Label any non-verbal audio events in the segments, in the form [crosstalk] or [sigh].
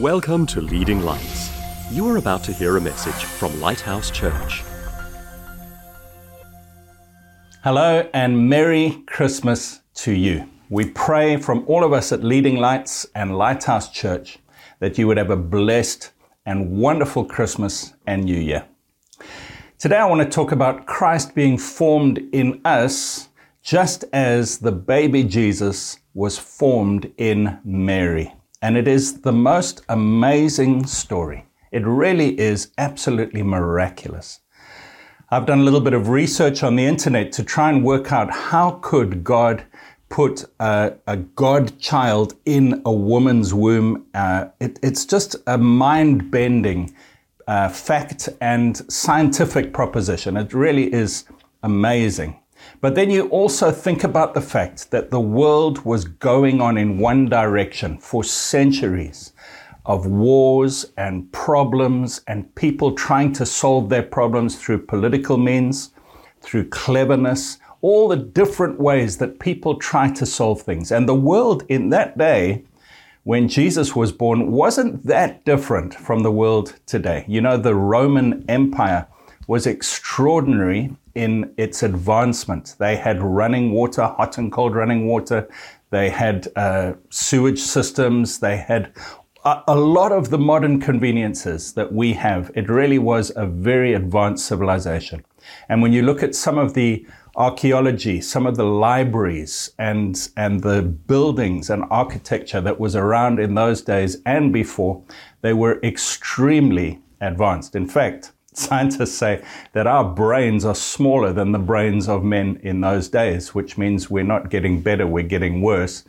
Welcome to Leading Lights. You are about to hear a message from Lighthouse Church. Hello and Merry Christmas to you. We pray from all of us at Leading Lights and Lighthouse Church that you would have a blessed and wonderful Christmas and New Year. Today I want to talk about Christ being formed in us just as the baby Jesus was formed in Mary. And it is the most amazing story. It really is absolutely miraculous. I've done a little bit of research on the internet to try and work out how could God put a, a God child in a woman's womb. Uh, it, it's just a mind-bending uh, fact and scientific proposition. It really is amazing. But then you also think about the fact that the world was going on in one direction for centuries of wars and problems and people trying to solve their problems through political means, through cleverness, all the different ways that people try to solve things. And the world in that day, when Jesus was born, wasn't that different from the world today. You know, the Roman Empire was extraordinary in its advancement. They had running water, hot and cold running water. They had uh, sewage systems. They had a, a lot of the modern conveniences that we have. It really was a very advanced civilization. And when you look at some of the archaeology, some of the libraries and, and the buildings and architecture that was around in those days and before, they were extremely advanced. In fact, Scientists say that our brains are smaller than the brains of men in those days, which means we're not getting better, we're getting worse.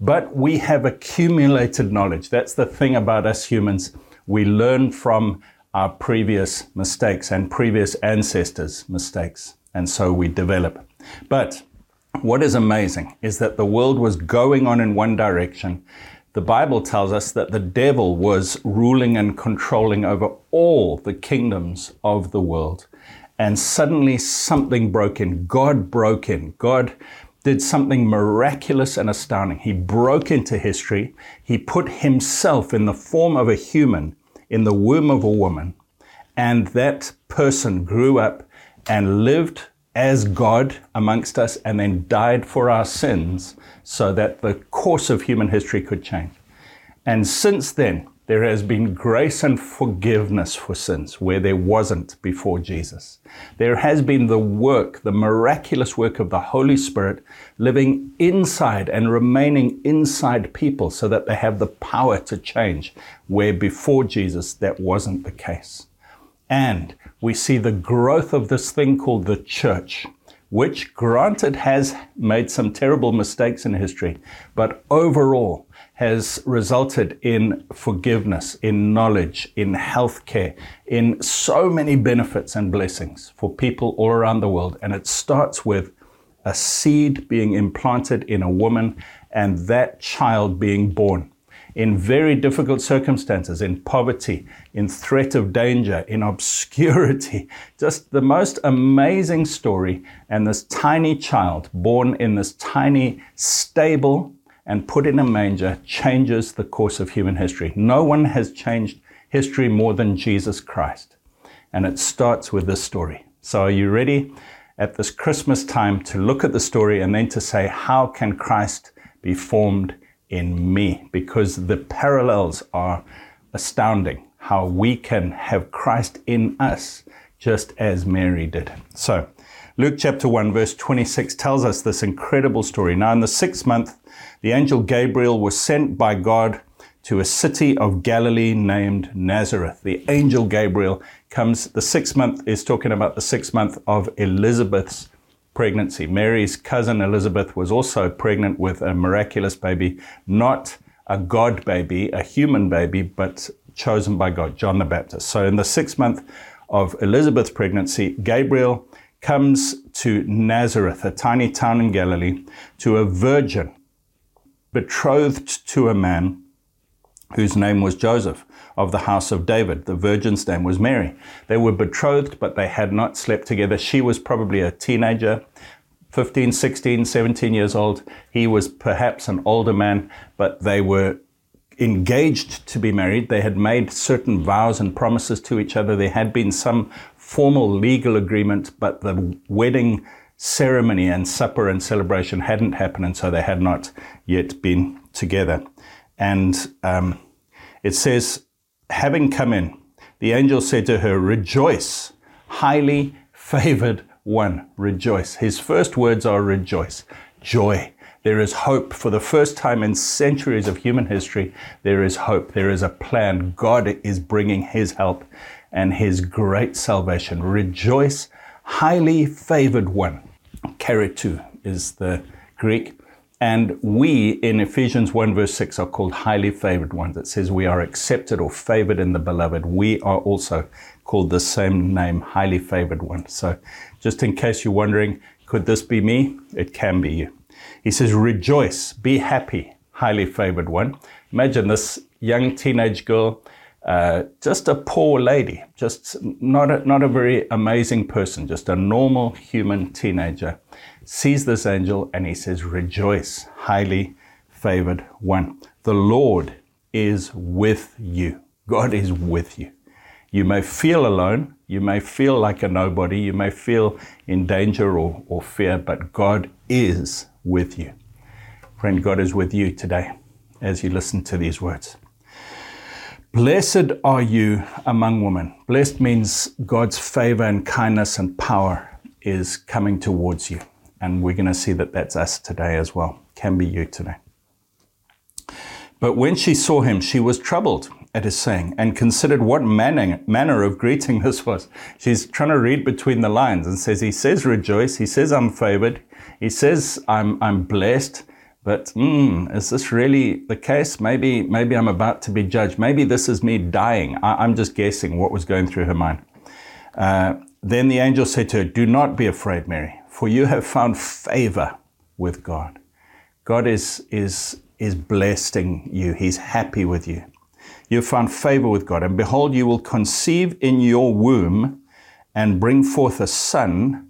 But we have accumulated knowledge. That's the thing about us humans. We learn from our previous mistakes and previous ancestors' mistakes. And so we develop. But what is amazing is that the world was going on in one direction the Bible tells us that the devil was ruling and controlling over all the kingdoms of the world. And suddenly something broke in. God broke in. God did something miraculous and astounding. He broke into history. He put himself in the form of a human in the womb of a woman. And that person grew up and lived as God amongst us and then died for our sins so that the course of human history could change. And since then, there has been grace and forgiveness for sins where there wasn't before Jesus. There has been the work, the miraculous work of the Holy Spirit living inside and remaining inside people so that they have the power to change where before Jesus that wasn't the case. And we see the growth of this thing called the church which granted has made some terrible mistakes in history, but overall has resulted in forgiveness, in knowledge, in healthcare, in so many benefits and blessings for people all around the world. And it starts with a seed being implanted in a woman and that child being born in very difficult circumstances, in poverty, in threat of danger, in obscurity. [laughs] Just the most amazing story. And this tiny child born in this tiny stable and put in a manger changes the course of human history. No one has changed history more than Jesus Christ. And it starts with this story. So are you ready at this Christmas time to look at the story and then to say, how can Christ be formed in me because the parallels are astounding how we can have Christ in us just as Mary did. So, Luke chapter 1, verse 26 tells us this incredible story. Now, in the sixth month, the angel Gabriel was sent by God to a city of Galilee named Nazareth. The angel Gabriel comes, the sixth month is talking about the sixth month of Elizabeth's pregnancy. Mary's cousin Elizabeth was also pregnant with a miraculous baby, not a God baby, a human baby, but chosen by God, John the Baptist. So in the sixth month of Elizabeth's pregnancy, Gabriel comes to Nazareth, a tiny town in Galilee, to a virgin betrothed to a man whose name was Joseph of the house of David. The virgin's name was Mary. They were betrothed, but they had not slept together. She was probably a teenager, 15, 16, 17 years old. He was perhaps an older man, but they were engaged to be married. They had made certain vows and promises to each other. There had been some formal legal agreement, but the wedding ceremony and supper and celebration hadn't happened, and so they had not yet been together. And um, it says, having come in, the angel said to her, Rejoice, highly favored one, rejoice. His first words are rejoice, joy. There is hope. For the first time in centuries of human history, there is hope. There is a plan. God is bringing His help and His great salvation. Rejoice, highly favored one. Keritu is the Greek. And we in Ephesians 1 verse 6 are called highly favored ones. It says we are accepted or favored in the beloved. We are also called the same name, highly favored one. So just in case you're wondering, could this be me? It can be you. He says, rejoice, be happy, highly favored one. Imagine this young teenage girl, uh, just a poor lady, just not a, not a very amazing person, just a normal human teenager, sees this angel and he says, Rejoice, highly favored one. The Lord is with you. God is with you. You may feel alone. You may feel like a nobody. You may feel in danger or, or fear, but God is with you. Friend, God is with you today as you listen to these words. Blessed are you among women. Blessed means God's favor and kindness and power is coming towards you. And we're going to see that that's us today as well. Can be you today. But when she saw him, she was troubled at his saying and considered what manner, manner of greeting this was. She's trying to read between the lines and says, He says, Rejoice. He says, I'm favored. He says, I'm, I'm blessed. But mm, is this really the case? Maybe, maybe I'm about to be judged. Maybe this is me dying. I, am just guessing what was going through her mind. Uh, then the angel said to her, Do not be afraid, Mary, for you have found favor with God. God is, is, is blessing you, He's happy with you. You have found favor with God. And behold, you will conceive in your womb and bring forth a son,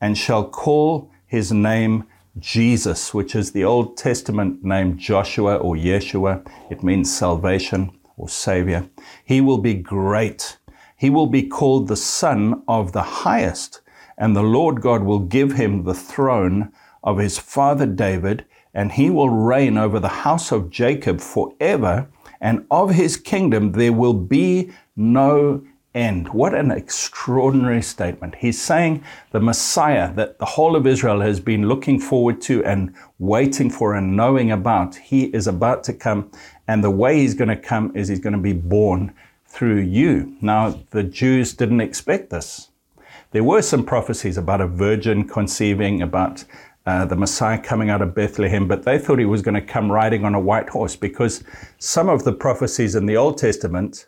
and shall call his name Jesus, which is the Old Testament name Joshua or Yeshua. It means salvation or savior. He will be great. He will be called the Son of the Highest, and the Lord God will give him the throne of his father David, and he will reign over the house of Jacob forever, and of his kingdom there will be no end. What an extraordinary statement. He's saying the Messiah that the whole of Israel has been looking forward to and waiting for and knowing about, he is about to come. And the way he's going to come is he's going to be born through you. Now, the Jews didn't expect this. There were some prophecies about a virgin conceiving, about uh, the Messiah coming out of Bethlehem, but they thought he was going to come riding on a white horse because some of the prophecies in the Old Testament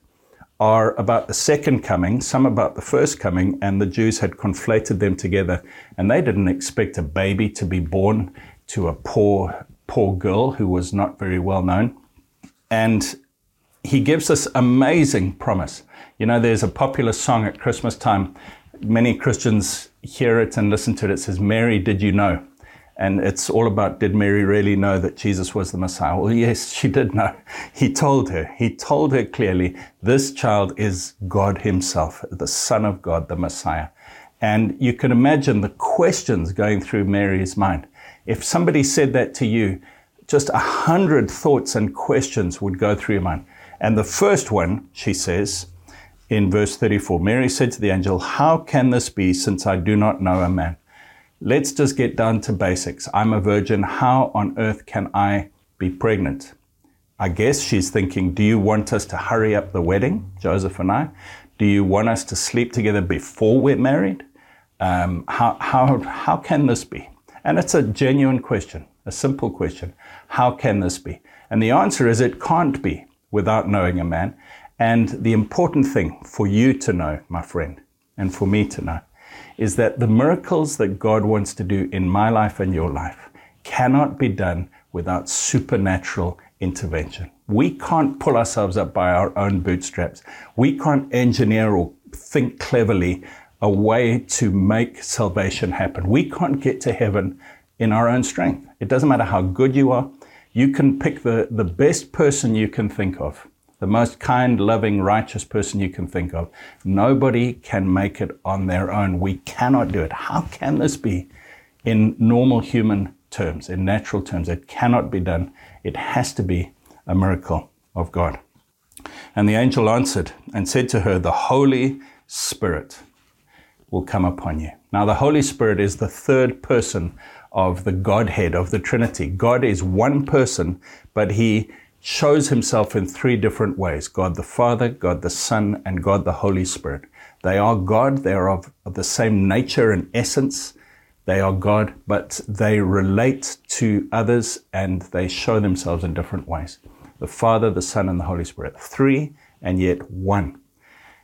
are about the second coming, some about the first coming, and the Jews had conflated them together. And they didn't expect a baby to be born to a poor, poor girl who was not very well known. And he gives this amazing promise. You know, there's a popular song at Christmas time. Many Christians hear it and listen to it. It says, Mary, did you know? And it's all about did Mary really know that Jesus was the Messiah? Well, yes, she did know. He told her. He told her clearly, this child is God Himself, the Son of God, the Messiah. And you can imagine the questions going through Mary's mind. If somebody said that to you, just a hundred thoughts and questions would go through your mind. And the first one, she says in verse 34, Mary said to the angel, How can this be since I do not know a man? Let's just get down to basics. I'm a virgin. How on earth can I be pregnant? I guess she's thinking, do you want us to hurry up the wedding, Joseph and I? Do you want us to sleep together before we're married? Um, how, how, how can this be? And it's a genuine question, a simple question. How can this be? And the answer is it can't be without knowing a man. And the important thing for you to know, my friend, and for me to know, is that the miracles that God wants to do in my life and your life cannot be done without supernatural intervention. We can't pull ourselves up by our own bootstraps. We can't engineer or think cleverly a way to make salvation happen. We can't get to heaven in our own strength. It doesn't matter how good you are. You can pick the, the best person you can think of, the most kind, loving, righteous person you can think of. Nobody can make it on their own. We cannot do it. How can this be in normal human terms, in natural terms? It cannot be done. It has to be a miracle of God. And the angel answered and said to her, The Holy Spirit will come upon you. Now, the Holy Spirit is the third person of the Godhead, of the Trinity. God is one person, but he shows himself in three different ways God the Father, God the Son, and God the Holy Spirit. They are God, they are of, of the same nature and essence. They are God, but they relate to others and they show themselves in different ways. The Father, the Son, and the Holy Spirit. Three and yet one.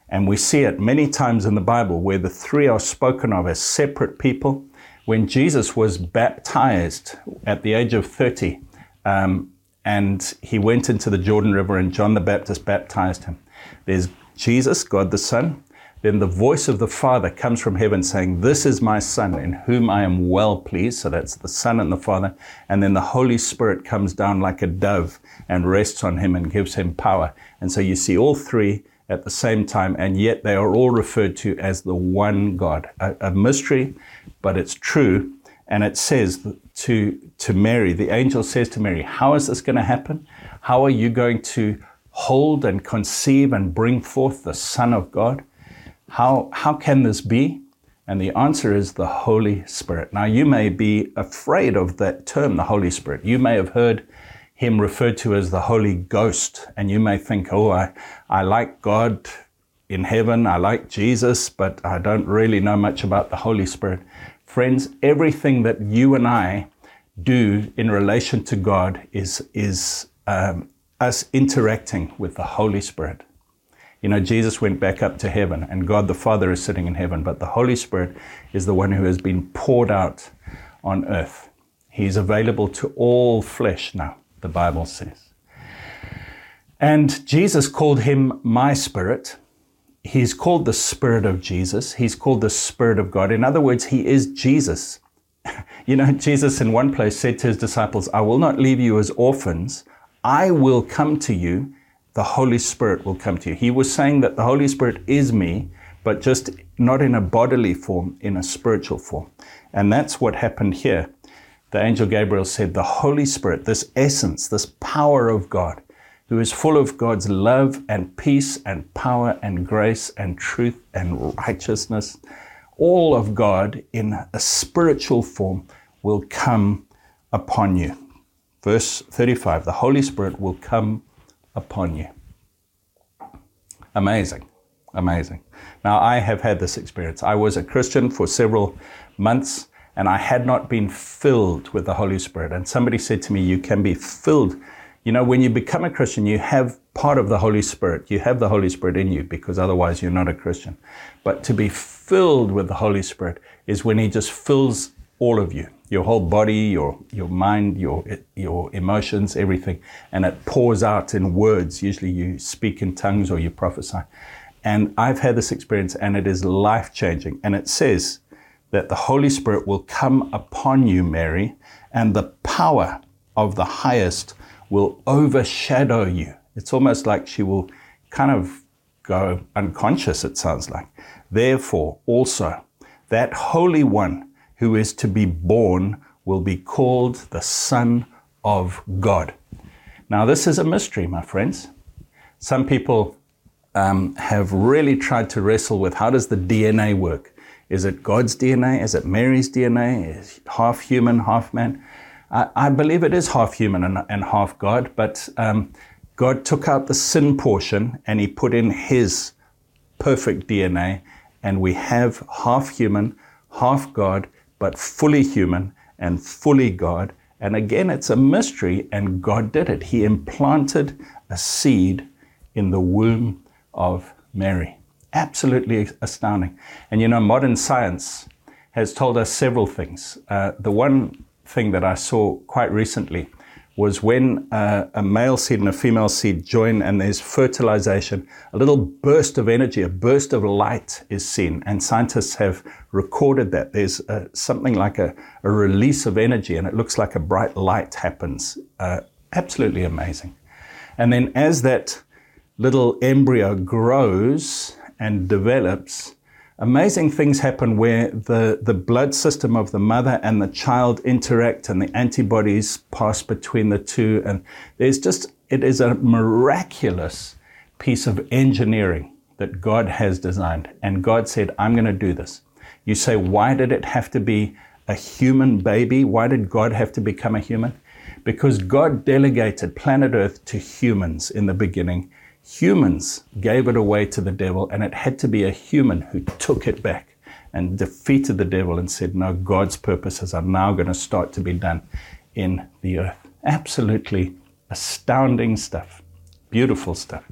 And we see it many times in the Bible where the three are spoken of as separate people. When Jesus was baptized at the age of 30, um, and he went into the Jordan River, and John the Baptist baptized him. There's Jesus, God the Son. Then the voice of the Father comes from heaven saying, This is my Son, in whom I am well pleased. So that's the Son and the Father. And then the Holy Spirit comes down like a dove and rests on him and gives him power. And so you see all three at the same time, and yet they are all referred to as the one God. A, a mystery, but it's true. And it says to, to Mary, the angel says to Mary, How is this going to happen? How are you going to hold and conceive and bring forth the Son of God? How, how can this be? And the answer is the Holy Spirit. Now, you may be afraid of that term, the Holy Spirit. You may have heard him referred to as the Holy Ghost. And you may think, oh, I, I like God in heaven, I like Jesus, but I don't really know much about the Holy Spirit. Friends, everything that you and I do in relation to God is, is um, us interacting with the Holy Spirit. You know, Jesus went back up to heaven, and God the Father is sitting in heaven, but the Holy Spirit is the one who has been poured out on earth. He's available to all flesh now the Bible says. And Jesus called him my spirit. He's called the Spirit of Jesus. He's called the Spirit of God. In other words, he is Jesus. [laughs] You know, Jesus in one place said to his disciples, I will not leave you as orphans. I will come to you. The Holy Spirit will come to you. He was saying that the Holy Spirit is me, but just not in a bodily form, in a spiritual form. And that's what happened here the angel Gabriel said, The Holy Spirit, this essence, this power of God, who is full of God's love and peace and power and grace and truth and righteousness, all of God in a spiritual form will come upon you. Verse 35 the Holy Spirit will come upon you. Amazing, amazing. Now, I have had this experience. I was a Christian for several months and I had not been filled with the Holy Spirit. And somebody said to me, You can be filled. You know, when you become a Christian, you have part of the Holy Spirit. You have the Holy Spirit in you because otherwise you're not a Christian. But to be filled with the Holy Spirit is when He just fills all of you your whole body, your, your mind, your, your emotions, everything. And it pours out in words. Usually you speak in tongues or you prophesy. And I've had this experience and it is life changing. And it says, that the Holy Spirit will come upon you, Mary, and the power of the highest will overshadow you. It's almost like she will kind of go unconscious, it sounds like. Therefore, also, that Holy One who is to be born will be called the Son of God. Now, this is a mystery, my friends. Some people um, have really tried to wrestle with how does the DNA work? Is it God's DNA? Is it Mary's DNA? Is half human, half man? I, I believe it is half human and, and half God, but um, God took out the sin portion and He put in His perfect DNA, and we have half human, half God, but fully human and fully God. And again, it's a mystery, and God did it. He implanted a seed in the womb of Mary absolutely astounding. And you know, modern science has told us several things. Uh, the one thing that I saw quite recently was when uh, a male seed and a female seed join and there's fertilization, a little burst of energy, a burst of light is seen. And scientists have recorded that. There's uh, something like a, a, release of energy and it looks like a bright light happens. Uh, Absolutely amazing. And then as that little embryo grows and develops, amazing things happen where the, the blood system of the mother and the child interact and the antibodies pass between the two. And there's just, it is a miraculous piece of engineering that God has designed. And God said, I'm going to do this. You say, why did it have to be a human baby? Why did God have to become a human? Because God delegated planet Earth to humans in the beginning humans gave it away to the devil, and it had to be a human who took it back and defeated the devil and said, No, God's purposes are now going to start to be done in the earth. Absolutely astounding stuff. Beautiful stuff.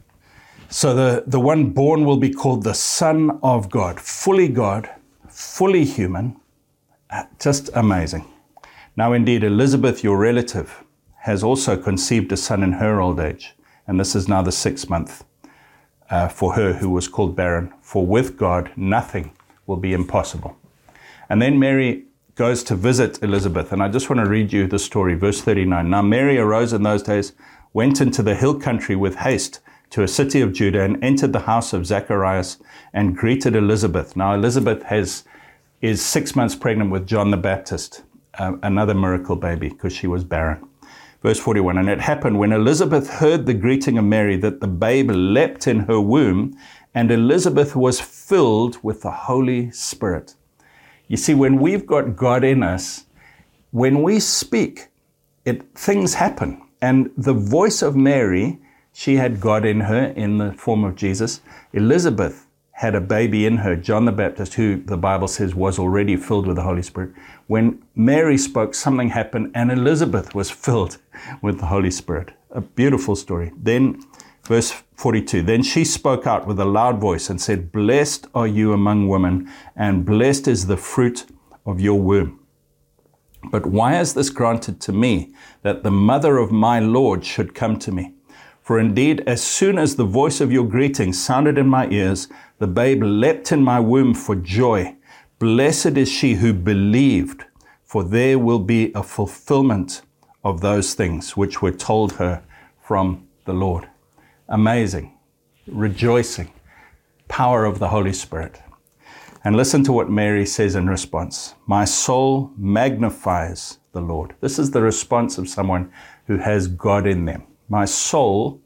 So the, the one born will be called the Son of God, fully God, fully human. Uh, just amazing. Now, indeed, Elizabeth, your relative, has also conceived a son in her old age and this is now the sixth month uh, for her who was called barren. For with God, nothing will be impossible. And then Mary goes to visit Elizabeth, and I just want to read you the story, verse 39. Now Mary arose in those days, went into the hill country with haste to a city of Judah, and entered the house of Zacharias and greeted Elizabeth. Now Elizabeth has is six months pregnant with John the Baptist, uh, another miracle baby, because she was barren. Verse 41 And it happened when Elizabeth heard the greeting of Mary that the babe leapt in her womb, and Elizabeth was filled with the Holy Spirit. You see, when we've got God in us, when we speak, it, things happen. And the voice of Mary, she had God in her in the form of Jesus. Elizabeth had a baby in her, John the Baptist, who the Bible says was already filled with the Holy Spirit. When Mary spoke, something happened, and Elizabeth was [laughs] filled with the Holy Spirit. A beautiful story. Then, verse 42 Then she spoke out with a loud voice and said, Blessed are you among women, and blessed is the fruit of your womb. But why is this granted to me, that the mother of my Lord should come to me? For indeed, as soon as the voice of your greeting sounded in my ears, the babe leapt in my womb for joy. Blessed is she who believed, for there will be a fulfillment of those things which were told her from the Lord. Amazing, rejoicing, power of the Holy Spirit. And listen to what Mary says in response My soul magnifies the Lord. This is the response of someone who has God in them. My soul,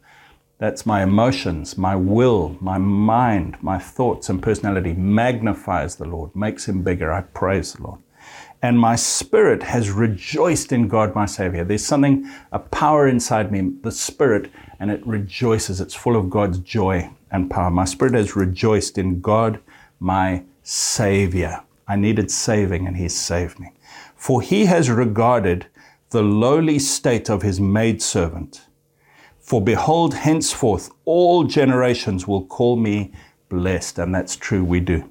that's my emotions, my will, my mind, my thoughts and personality, magnifies the Lord, makes him bigger. I praise the Lord. And my spirit has rejoiced in God, my Savior. There's something, a power inside me, the spirit, and it rejoices. It's full of God's joy and power. My spirit has rejoiced in God, my Savior. I needed saving, and He saved me. For He has regarded the lowly state of His maidservant. For behold, henceforth all generations will call me blessed. And that's true, we do.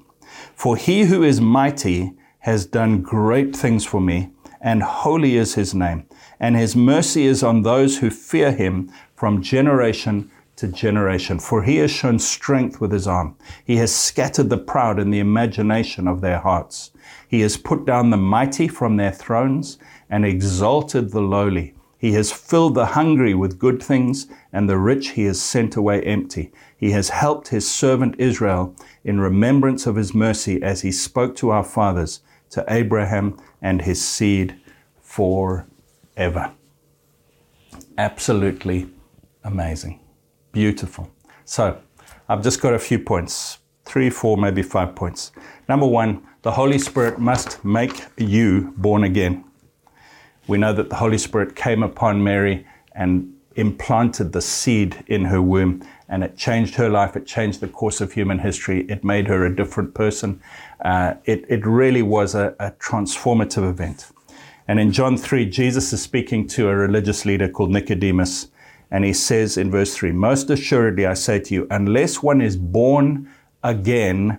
For he who is mighty has done great things for me, and holy is his name. And his mercy is on those who fear him from generation to generation. For he has shown strength with his arm. He has scattered the proud in the imagination of their hearts. He has put down the mighty from their thrones and exalted the lowly. He has filled the hungry with good things, and the rich he has sent away empty. He has helped his servant Israel in remembrance of his mercy as he spoke to our fathers, to Abraham and his seed forever. Absolutely amazing. Beautiful. So, I've just got a few points three, four, maybe five points. Number one, the Holy Spirit must make you born again. We know that the Holy Spirit came upon Mary and implanted the seed in her womb, and it changed her life. It changed the course of human history. It made her a different person. Uh, it, it really was a, a transformative event. And in John 3, Jesus is speaking to a religious leader called Nicodemus, and he says in verse 3 Most assuredly, I say to you, unless one is born again,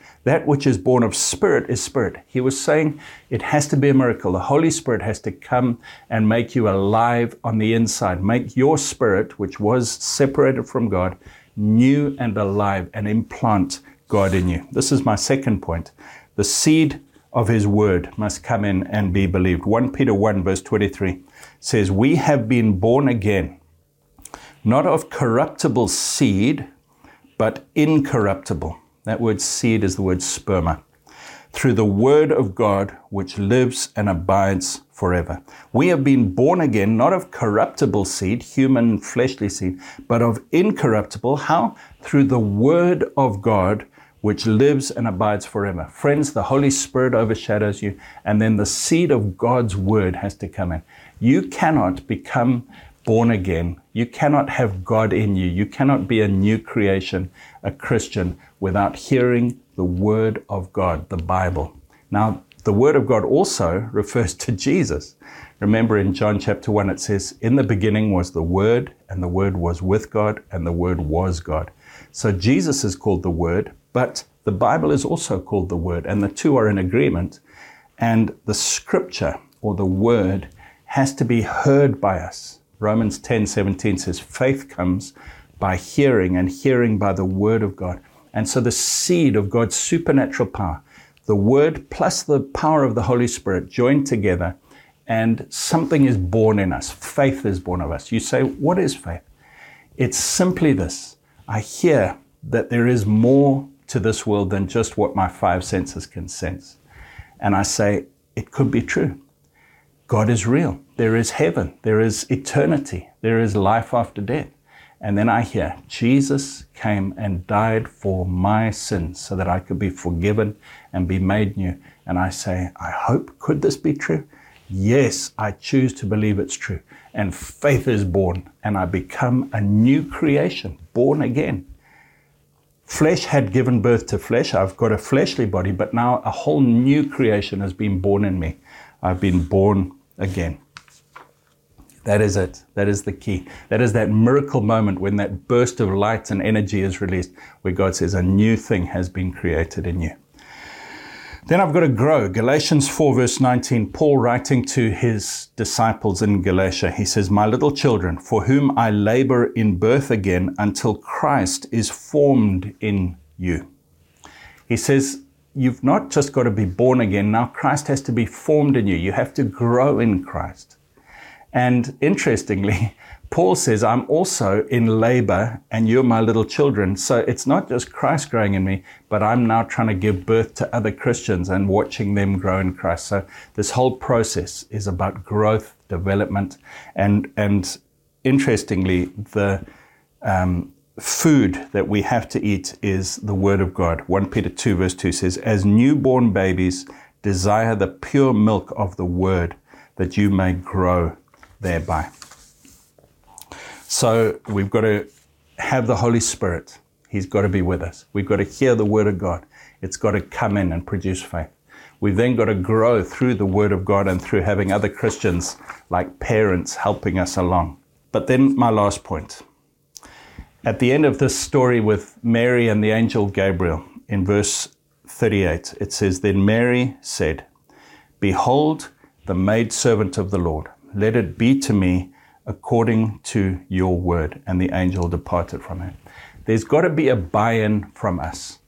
That which is born of spirit is spirit. He was saying it has to be a miracle. The Holy Spirit has to come and make you alive on the inside, make your spirit, which was separated from God, new and alive, and implant God in you. This is my second point. The seed of his word must come in and be believed. 1 Peter 1, verse 23 says, We have been born again, not of corruptible seed, but incorruptible. That word seed is the word sperma. Through the word of God, which lives and abides forever. We have been born again, not of corruptible seed, human fleshly seed, but of incorruptible. How? Through the word of God, which lives and abides forever. Friends, the Holy Spirit overshadows you, and then the seed of God's word has to come in. You cannot become born again. You cannot have God in you. You cannot be a new creation, a Christian, without hearing the word of God, the Bible. Now, the word of God also [laughs] refers to Jesus. Remember in John chapter 1, it says, In the beginning was the Word, and the Word was with God, and the Word was God. So Jesus is called the Word, but the Bible is also called the Word, and the two are in agreement. And the Scripture or the Word has to be heard by us. Romans 10 17 says, Faith comes by hearing, and hearing by the Word of God. And so the seed of God's supernatural power, the Word plus the power of the Holy Spirit joined together, and something is born in us. Faith is born of us. You say, What is faith? It's simply this I hear that there is more to this world than just what my five senses can sense. And I say, it could be true. God is real. There is heaven. There is eternity. There is life after death. And then I hear, Jesus came and died for my sins so that I could be forgiven and be made new. And I say, I hope, could this be true? Yes, I choose to believe it's true. And faith is born, and I become a new creation, born again. Flesh had given birth to flesh. I've got a fleshly body, but now a whole new creation has been born in me. I've been born again. That is it. That is the key. That is that miracle moment when that burst of light and energy is released, where God says, A new thing has been created in you. Then I've got to grow. Galatians 4, verse 19, Paul writing to his disciples in Galatia, he says, My little children, for whom I labor in birth again until Christ is formed in you. He says, You've not just got to be born again, now Christ has to be formed in you. You have to grow in Christ. And interestingly, [laughs] Paul says, I'm also in labor and you're my little children. So it's not just Christ growing in me, but I'm now trying to give birth to other Christians and watching them grow in Christ. So this whole process is about growth, development, and, and interestingly, the um, food that we have to eat is the Word of God. 1 Peter 2, verse 2 says, As newborn babies, desire the pure milk of the Word that you may grow thereby. So we've got to have the Holy Spirit. He's got to be with us. We've got to hear the Word of God. It's got to come in and produce faith. We've then got to grow through the Word of God and through having other Christians like parents helping us along. But then, my last point. At the end of this story with Mary and the angel Gabriel, in verse 38, it says, Then Mary said, Behold, the maidservant of the Lord, let it be to me according to your word. And the angel departed from him. There's got to be a buy in from us.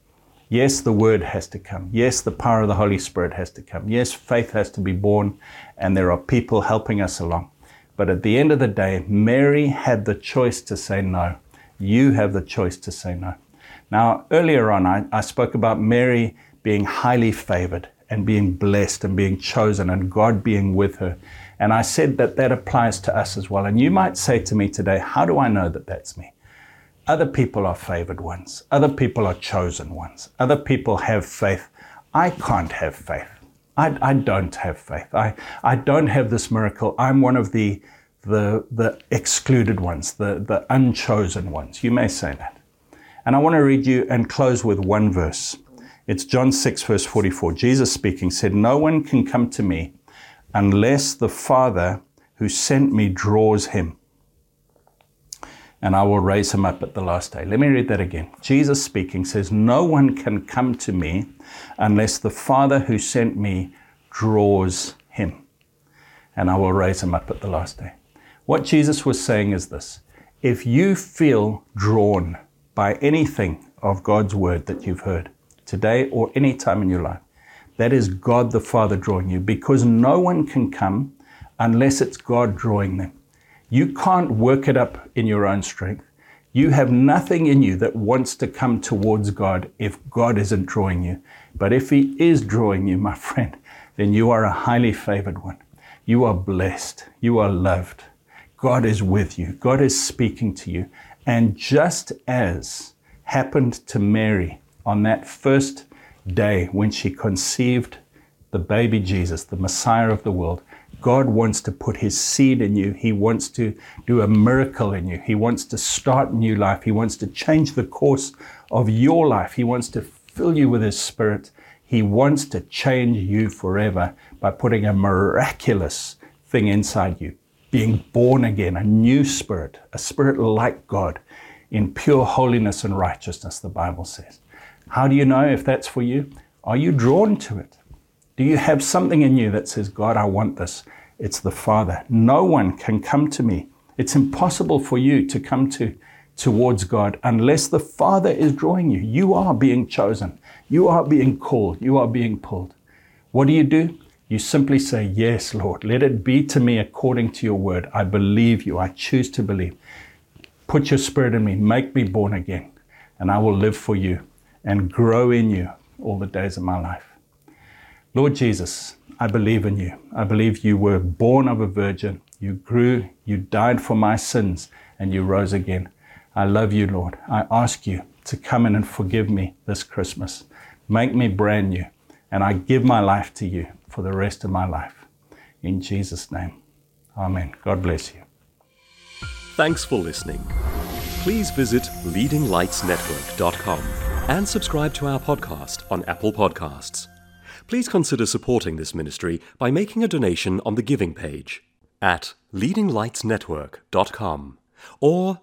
Yes, the word has to come. Yes, the power of the Holy Spirit has to come. Yes, faith has to be born, and there are people helping us along. But at the end of the day, Mary had the choice to say no. You have the choice to say no. Now, earlier on, I, I spoke about Mary being highly favored and being blessed and being chosen and God being with her. And I said that that applies to us as well. And you might say to me today, How do I know that that's me? Other people are favored ones, other people are chosen ones, other people have faith. I can't have faith. I, I don't have faith. I, I don't have this miracle. I'm one of the, the, the excluded ones, the, the unchosen ones. You may say that. And I want to read you and close with one verse. It's John 6, verse 44. Jesus speaking said, No one can come to me unless the Father who sent me draws him. and I will raise him up at the last day. Let me read that again. Jesus speaking says, No one can come to me unless the Father who sent me draws him, and I will raise him up at the last day. What Jesus was saying is this if you feel drawn by anything of God's word that you've heard today or any time in your life, that is God the Father drawing you because no one can come unless it's God drawing them. You can't work it up in your own strength. You have nothing in you that wants to come towards God if God isn't drawing you. But if He is drawing you, my [laughs] friend, then you are a highly favored one. You are blessed. You are loved. God is with you. God is speaking to you. And just as happened to Mary on that first day when she conceived the baby Jesus, the Messiah of the world, God wants to put his seed in you. He wants to do a miracle in you. He wants to start new life. He wants to change the course of your life. He wants to fill you with his spirit. He wants to change you forever by putting a miraculous thing inside you, being born again, a new spirit, a spirit like God in pure holiness and righteousness, the Bible says. How do you know if that's for you? Are you drawn to it? Do you have something in you that says, God, I want this? It's the Father. No one can come to me. It's impossible for you to come to towards God unless the Father is drawing you. You are being chosen. You are being called. You are being pulled. What do you do? You simply say, Yes, Lord, let it be to me according to your word. I believe you. I choose to believe. Put your spirit in me. Make me born again. And I will live for you and grow in you all the days of my life. Lord Jesus, I believe in you. I believe you were born of a virgin. You grew, you died for my sins, and you rose again. I love you, Lord. I ask you to come in and forgive me this Christmas. Make me brand new. And I give my life to you for the rest of my life. In Jesus' name. Amen. God bless you. Thanks for listening. Please visit leadinglightsnetwork.com and subscribe to our podcast on Apple Podcasts. Please consider supporting this ministry by making a donation on the giving page at leadinglightsnetwork.com or